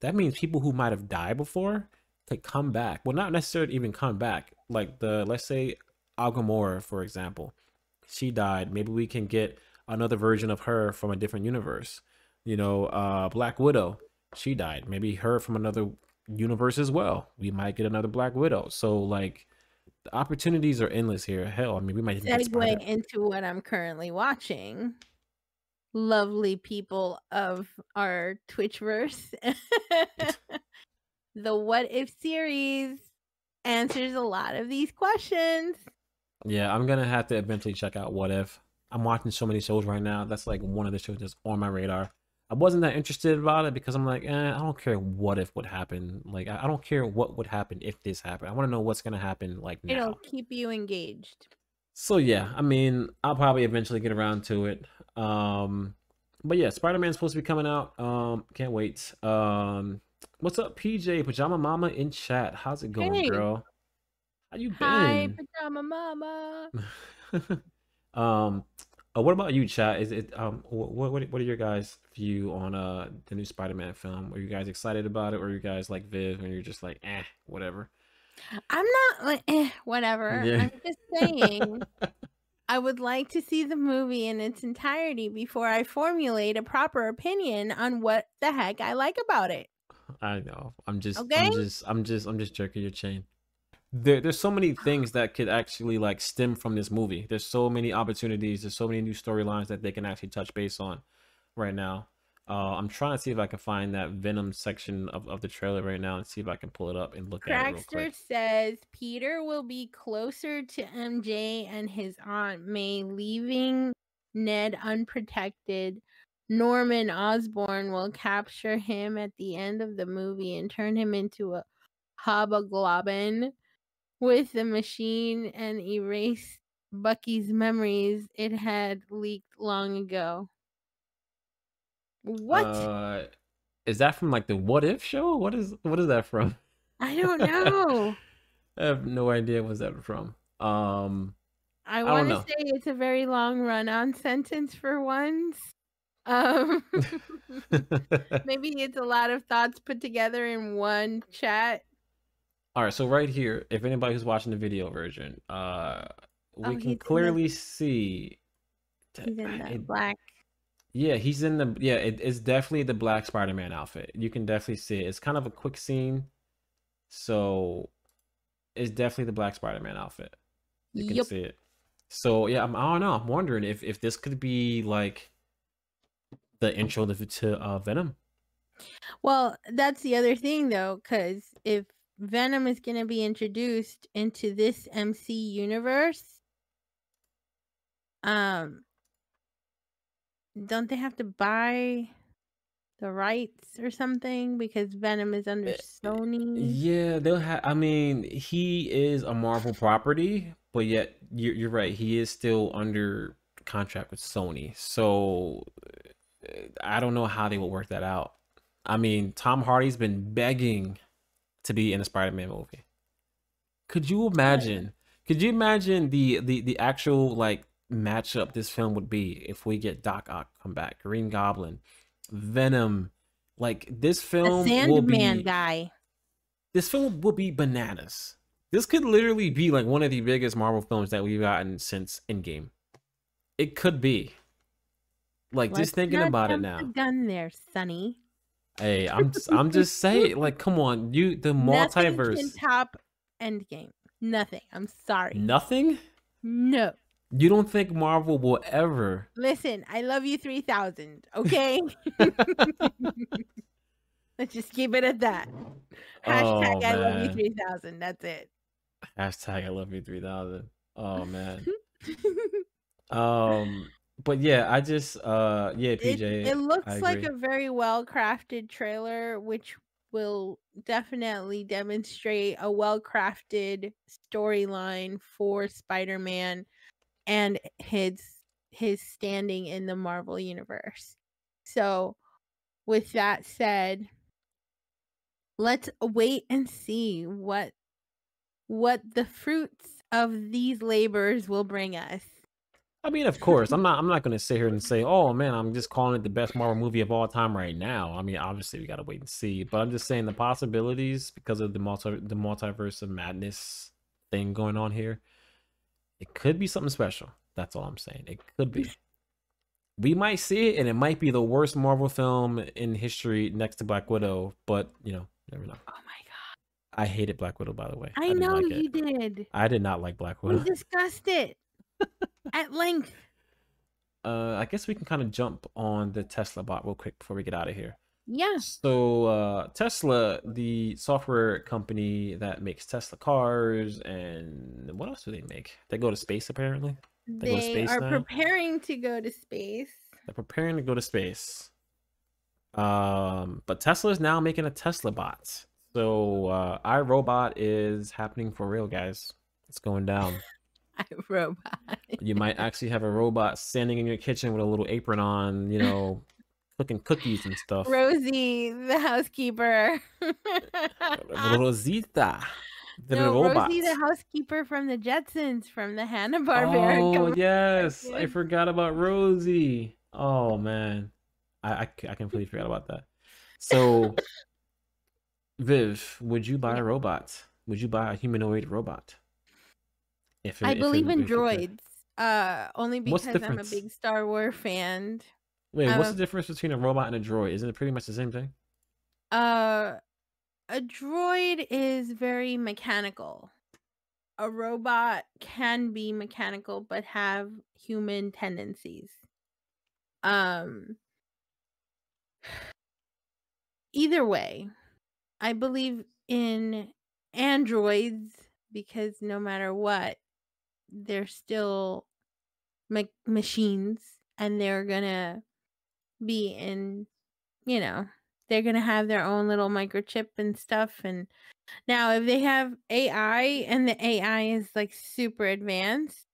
that means people who might have died before could come back. Well, not necessarily even come back. Like the let's say a Gamora, for example, she died. Maybe we can get another version of her from a different universe. You know, uh, Black Widow, she died. Maybe her from another universe as well. We might get another Black Widow. So like the opportunities are endless here. Hell, I mean, we might segue into what I'm currently watching. Lovely people of our Twitchverse. the What If series answers a lot of these questions. Yeah, I'm gonna have to eventually check out What If. I'm watching so many shows right now. That's like one of the shows that's on my radar. I wasn't that interested about it because I'm like, eh, I don't care what if would happen. Like, I, don't care what would happen if this happened. I want to know what's gonna happen. Like now. It'll keep you engaged. So yeah, I mean, I'll probably eventually get around to it. Um, but yeah, Spider Man's supposed to be coming out. Um, can't wait. Um, what's up, PJ Pajama Mama in chat? How's it going, hey. girl? How you been? Hi, Pajama Mama. Um, uh, what about you, chat? Is it um what what what are your guys' view on uh the new Spider-Man film? Are you guys excited about it, or are you guys like Viv, and you're just like eh, whatever? I'm not like eh, whatever. Yeah. I'm just saying. I would like to see the movie in its entirety before I formulate a proper opinion on what the heck I like about it. I know. I'm just okay? I'm just I'm just I'm just jerking your chain. There, there's so many things that could actually like stem from this movie. There's so many opportunities. There's so many new storylines that they can actually touch base on right now. Uh, I'm trying to see if I can find that Venom section of, of the trailer right now and see if I can pull it up and look at it Crackster says Peter will be closer to MJ and his Aunt May, leaving Ned unprotected. Norman Osborn will capture him at the end of the movie and turn him into a hobgoblin with the machine and erase Bucky's memories it had leaked long ago. What? Uh, is that from like the What If show? What is what is that from? I don't know. I have no idea what's that from. Um, I want to say it's a very long run-on sentence for once. Um, maybe it's a lot of thoughts put together in one chat. All right, so right here, if anybody who's watching the video version, uh, we Oh, can the- clearly see. that- He's in the it- black. yeah, he's in the yeah. It, it's definitely the black Spider-Man outfit. You can definitely see it. It's kind of a quick scene, so it's definitely the black Spider-Man outfit. You can see it. So yeah, I'm, I don't know. I'm wondering if if this could be like the intro to, to uh, Venom. Well, that's the other thing though, because if Venom is going to be introduced into this MC universe, um, don't they have to buy the rights or something because Venom is under Eh, Sony? Yeah, they'll have. I mean, he is a Marvel property, but yet you're you're right. He is still under contract with Sony. So uh, I don't know how they will work that out. I mean, Tom Hardy's been begging to be in a Spider-Man movie. Could you imagine? Could you imagine the the the actual like matchup this film would be if we get Doc Ock come back, Green Goblin, Venom? Like this The film will Sandman be guy. this film will be bananas. This could literally be like one of the biggest Marvel films that we've gotten since Endgame. It could be. Like Let's just thinking not about it now. the gun there, Sonny. Hey, I'm just, I'm just saying, like, come on, you the Nothing can multiverse. top Endgame. Nothing. I'm sorry. Nothing? No. You don't think Marvel will ever? Listen, I love you 3000, okay? Let's just keep it at that. Hashtag Oh, I love you 3000. That's it. Hashtag I love you three thousand. Oh man. Um, but yeah, I just uh yeah, it, PJ. it looks like a very well crafted trailer, which will definitely demonstrate a well crafted storyline for Spider Man and his his standing in the Marvel universe. So, with that said, let's wait and see what what the fruits of these labors will bring us. I mean, of course, I'm not. I'm not going to sit here and say, "Oh man, I'm just calling it the best Marvel movie of all time right now." I mean, obviously, we got to wait and see. But I'm just saying the possibilities because of the multi the multiverse of madness thing going on here. It could be something special. That's all I'm saying. It could be. We might see it, and it might be the worst Marvel film in history next to Black Widow. But you know, never know. Oh my god. I hated Black Widow, by the way. I, didn't know like you it. did. I did not like Black Widow. We discussed it at length. Uh, I guess we can kind of jump on the Tesla bot real quick before we get out of here. Yes. So, uh, Tesla, the software company that makes Tesla cars, and what else do they make? They go to space apparently. They go to They space are now? preparing to go to space. They're preparing to go to space. Um, but Tesla is now making a Tesla bot. So, uh, iRobot is happening for real, guys. It's going down. I robot. You might actually have a robot standing in your kitchen with a little apron on, you know, cooking cookies and stuff. Rosie, the housekeeper. Rosita, the no, robot. Rosie, the housekeeper from the Jetsons, from the Hanna Barbera. Oh yes, I forgot about Rosie. Oh man, I I completely forgot about that. So, Viv, would you buy a robot? Would you buy a humanoid robot? If I if believe in you could. droids. Uh, only because I'm a big Star Wars fan. Wait, what's Uh, the difference between a robot and a droid? Isn't it pretty much the same thing? Uh, a droid is very mechanical. a robot can be mechanical but have human tendencies. Um either way, I believe in androids because no matter what, they're still ma- machines and they're gonna be in, you know, they're gonna have their own little microchip and stuff. And now, if they have AI and the AI is like super advanced,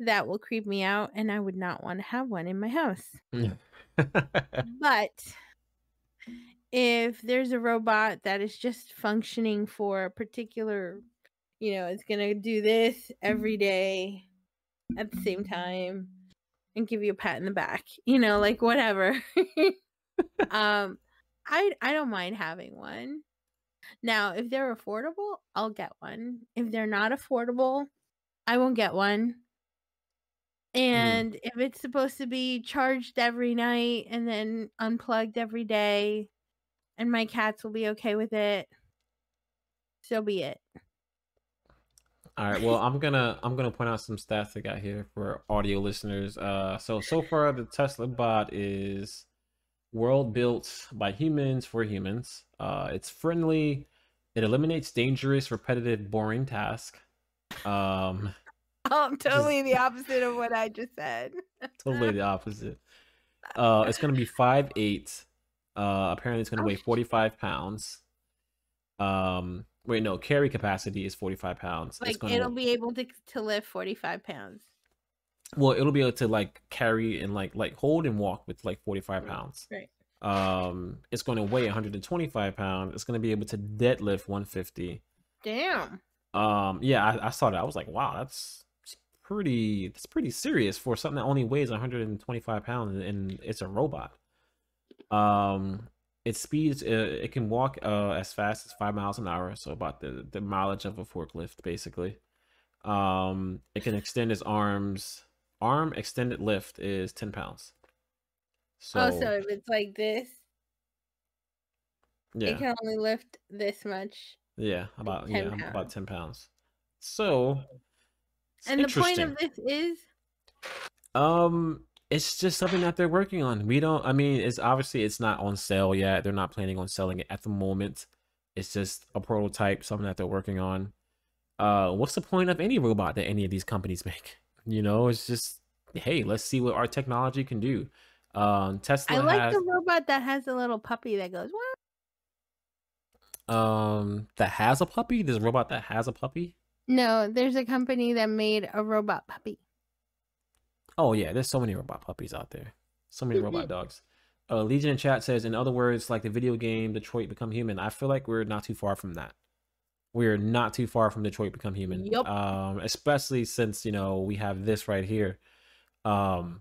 that will creep me out, and I would not want to have one in my house. but if there's a robot that is just functioning for a particular, you know, it's gonna do this every day at the same time and give you a pat in the back, you know, like whatever. um, I I don't mind having one. Now, if they're affordable, I'll get one. If they're not affordable, I won't get one. Mm. And mm. if it's supposed to be charged every night and then unplugged every day, and my cats will be okay with it, so be it. All right. Well, I'm gonna I'm gonna point out some stats I got here for audio listeners. Uh, so so far the Tesla bot is world built by humans for humans. Uh, it's friendly. It eliminates dangerous, repetitive, boring tasks. Um, oh, totally the opposite of what I just said. totally the opposite. Uh, it's gonna be five eight. Uh, apparently it's gonna weigh forty five pounds. Um, wait, no, carry capacity is forty five pounds. Like it'll be able to to lift forty five pounds. Well, it'll be able to like carry and like like hold and walk with like forty five pounds. Right. Um, it's going to weigh 125 pounds. It's going to be able to deadlift 150. Damn. Um, yeah, I, I saw that. I was like, wow, that's pretty. That's pretty serious for something that only weighs 125 pounds and it's a robot. Um, its speeds. Uh, it can walk uh as fast as five miles an hour, so about the the mileage of a forklift, basically. Um, it can extend its arms. Arm extended lift is 10 pounds. So, oh, so if it's like this, yeah, it can only lift this much. Yeah, about yeah, pounds. about ten pounds. So, and the point of this is, um, it's just something that they're working on. We don't. I mean, it's obviously it's not on sale yet. They're not planning on selling it at the moment. It's just a prototype, something that they're working on. Uh, what's the point of any robot that any of these companies make? You know, it's just hey, let's see what our technology can do. Um, Tesla. I like has, the robot that has a little puppy that goes. What? Um, that has a puppy. There's a robot that has a puppy. No, there's a company that made a robot puppy. Oh yeah, there's so many robot puppies out there. So many robot dogs. Uh, Legion in chat says, in other words, like the video game Detroit Become Human. I feel like we're not too far from that. We're not too far from Detroit Become Human. Yep. Um, especially since you know we have this right here. Um,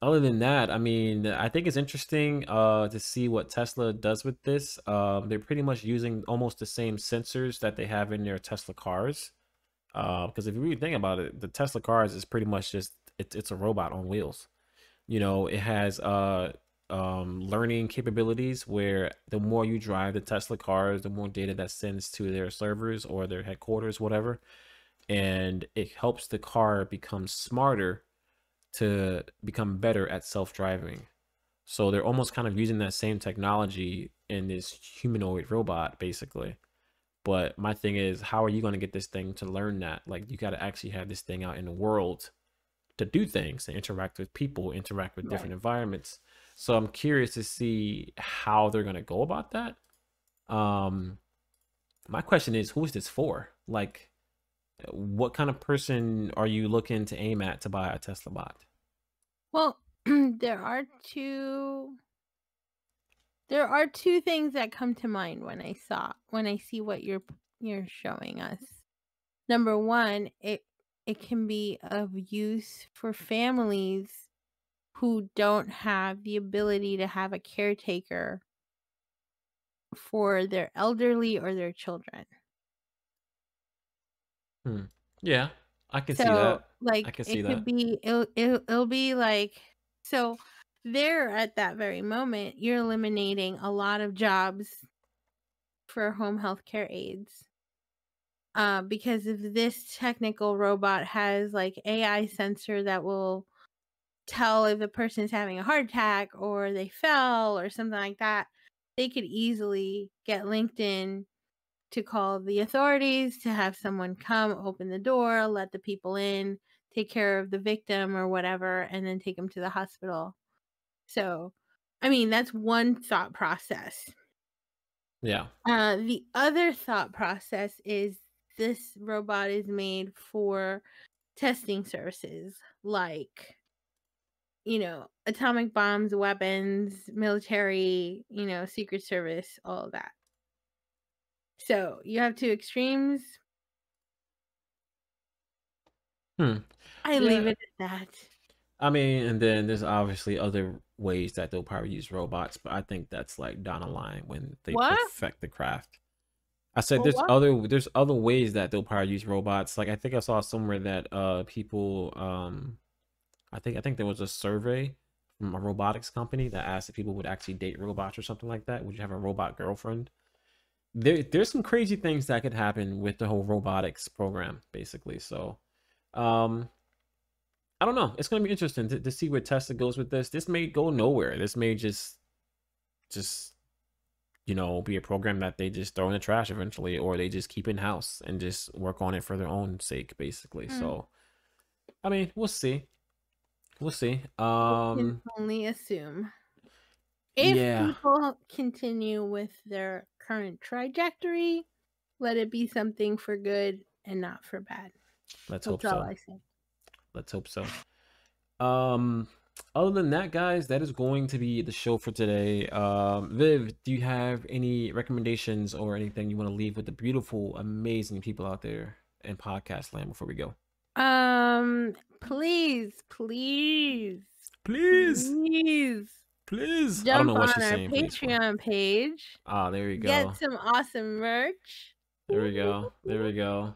other than that, I mean, I think it's interesting uh, to see what Tesla does with this. Um, they're pretty much using almost the same sensors that they have in their Tesla cars. Because uh, if you really think about it, the Tesla cars is pretty much just it's it's a robot on wheels. You know, it has uh um learning capabilities where the more you drive the Tesla cars, the more data that sends to their servers or their headquarters, whatever, and it helps the car become smarter to become better at self-driving. So they're almost kind of using that same technology in this humanoid robot, basically. But my thing is, how are you going to get this thing to learn that? Like, you got to actually have this thing out in the world to do things, to interact with people, interact with different right. environments. So I'm curious to see how they're going to go about that. Um, my question is, who is this for? Like, what kind of person are you looking to aim at to buy a Tesla bot? Well, there are two there are two things that come to mind when I saw when I see what you're you're showing us. Number one, it it can be of use for families who don't have the ability to have a caretaker for their elderly or their children. Hmm. Yeah, I can so, see that. Like I can see it that. could be it'll, it'll it'll be like so there at that very moment you're eliminating a lot of jobs for home health care aides. Uh, because if this technical robot has like AI sensor that will tell if a person is having a heart attack or they fell or something like that, they could easily get LinkedIn to call the authorities to have someone come open the door, let the people in, take care of the victim or whatever, and then take them to the hospital. So, I mean, that's one thought process. Yeah. Uh, the other thought process is this robot is made for testing services like you know atomic bombs weapons military you know secret service all of that so you have two extremes Hmm. i Yeah. leave it at that I mean, and then there's obviously other ways that they'll probably use robots, but I think that's like down the line when they What? perfect the craft. I said Well, there's what? other there's other ways that they'll probably use robots. Like I think I saw somewhere that uh people um I think I think there was a survey from a robotics company that asked if people would actually date robots or something like that. Would you have a robot girlfriend? There there's some crazy things that could happen with the whole robotics program, basically. So um I don't know. It's gonna be interesting to, to see where Tesla goes with this. This may go nowhere. This may just just you know be a program that they just throw in the trash eventually, or they just keep in house and just work on it for their own sake, basically. Mm. So I mean, we'll see. We'll see. Um can only assume if yeah. people continue with their current trajectory let it be something for good and not for bad let's hope that's all so. i Let's hope so. Um, other than that, guys, that is going to be the show for today. Um, Viv, do you have any recommendations or anything you want to leave with the beautiful, amazing people out there in podcast land before we go? Um, please, please, Please, please please. I don't jump know on our saying. Patreon page. Ah, there we go. Get some awesome merch. There we go. There we go.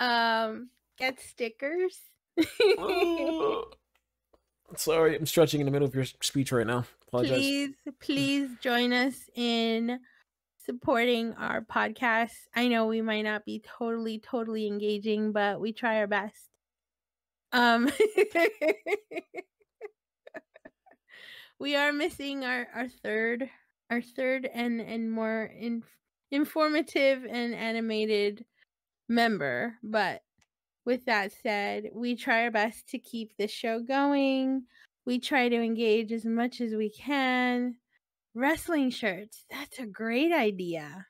Um, get stickers. Oh, sorry, I'm stretching in the middle of your speech right now. Apologize. please, please join us in supporting our podcast. I know we might not be totally, totally engaging, but we try our best. Um, we are missing our our third, our third and and more in, informative and animated member, but with that said, we try our best to keep the show going. We try to engage as much as we can. Wrestling shirts, that's a great idea.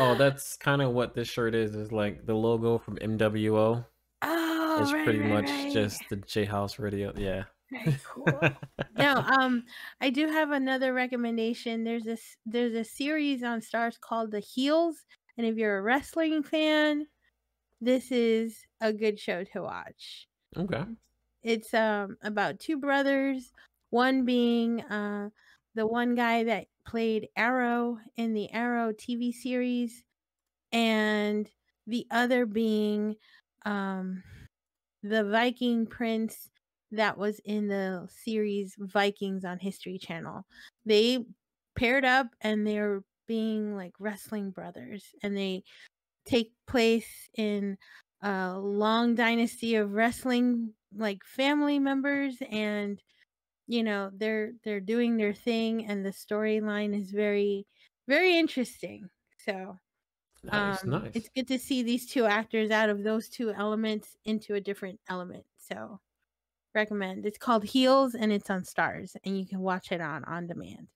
Oh, that's kind of what this shirt is. Is like the logo from MWO. oh, It's right, pretty right, much right. just the J House radio. Yeah. very cool. no, um, I do have another recommendation. There's this there's a series on Starz called The Heels, and if you're a wrestling fan, this is a good show to watch. okay. It's um about two brothers, one being uh the one guy that played Arrow in the Arrow TV series and the other being um the Viking prince that was in the series Vikings on History Channel. They paired up and they're being like wrestling brothers and they take place in a long dynasty of wrestling like family members and you know they're they're doing their thing and the storyline is very very interesting. So Nice, um nice. it's good to see these two actors out of those two elements into a different element. So recommend. It's called heels and it's on Starz and you can watch it on on demand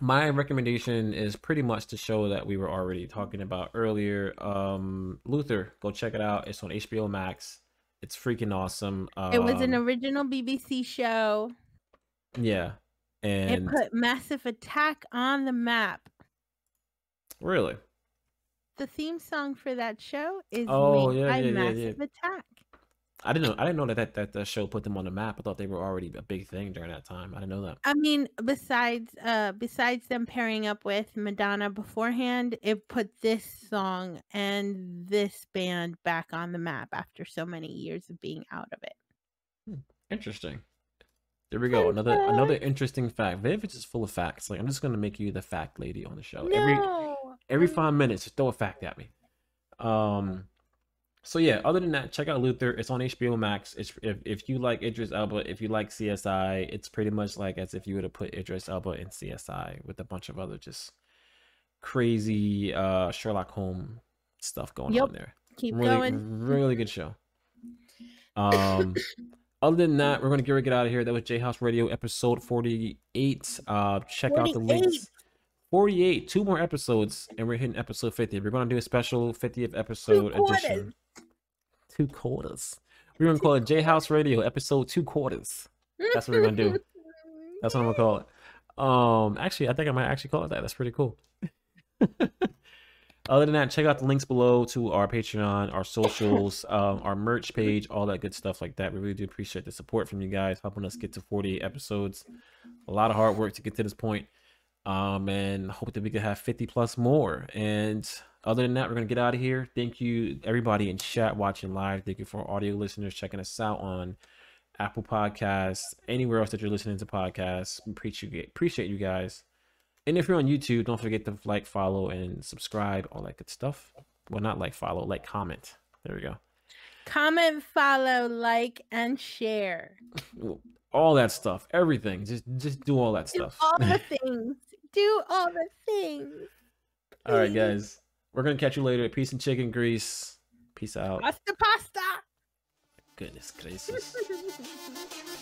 My recommendation is pretty much the show that we were already talking about earlier. Um, Luther, go check it out. It's on HBO Max. It's freaking awesome. Um, it was an original bbc show yeah, and it put massive attack on the map really, the theme song for that show is Oh, made yeah, by yeah, yeah, yeah. Massive Attack. I didn't know. I didn't know that, that that the show put them on the map. I thought they were already a big thing during that time. I didn't know that. I mean, besides uh besides them pairing up with Madonna beforehand, it put this song and this band back on the map after so many years of being out of it. Interesting. There we go. Another another interesting fact. Viv is just full of facts. Like I'm just gonna make you the fact lady on the show. Every No. every I'm- five minutes, just throw a fact at me. Um, so yeah, other than that, check out Luther. It's on HBO Max. It's if if you like Idris Elba, if you like CSI, it's pretty much like as if you were to put Idris Elba in CSI with a bunch of other just crazy uh Sherlock Holmes stuff going Yep. on there. Keep really, going. really good show. Um, other than that, we're gonna get get out of here. That was J House Radio episode forty eight. Uh, check out the links. 48 two more episodes and we're hitting episode 50 we're going to do a special 50th episode edition two quarters. We're going to call it j house radio episode two quarters. That's what we're gonna do. that's what i'm going to call it. Um actually i think i might actually call it that. That's pretty cool. Other than that check out the links below to our patreon our socials um, our merch page all that good stuff like that. We really do appreciate the support from you guys helping us get to 48 episodes. A lot of hard work to get to this point. Um and hope that we can have 50 plus more. And other than that we're gonna get out of here. Thank you everybody in chat watching live. Thank you for audio listeners checking us out on apple podcasts anywhere else that you're listening to podcasts. Appreciate appreciate you guys. And if you're on youtube don't forget to like follow and subscribe all that good stuff. Well not like follow like comment. There we go. Comment, follow, like, and share. all that stuff. Everything. Just just do all that Do stuff. all the things. Do all the things. all right guys we're gonna catch you later peace and chicken grease peace out Pasta, pasta. goodness gracious.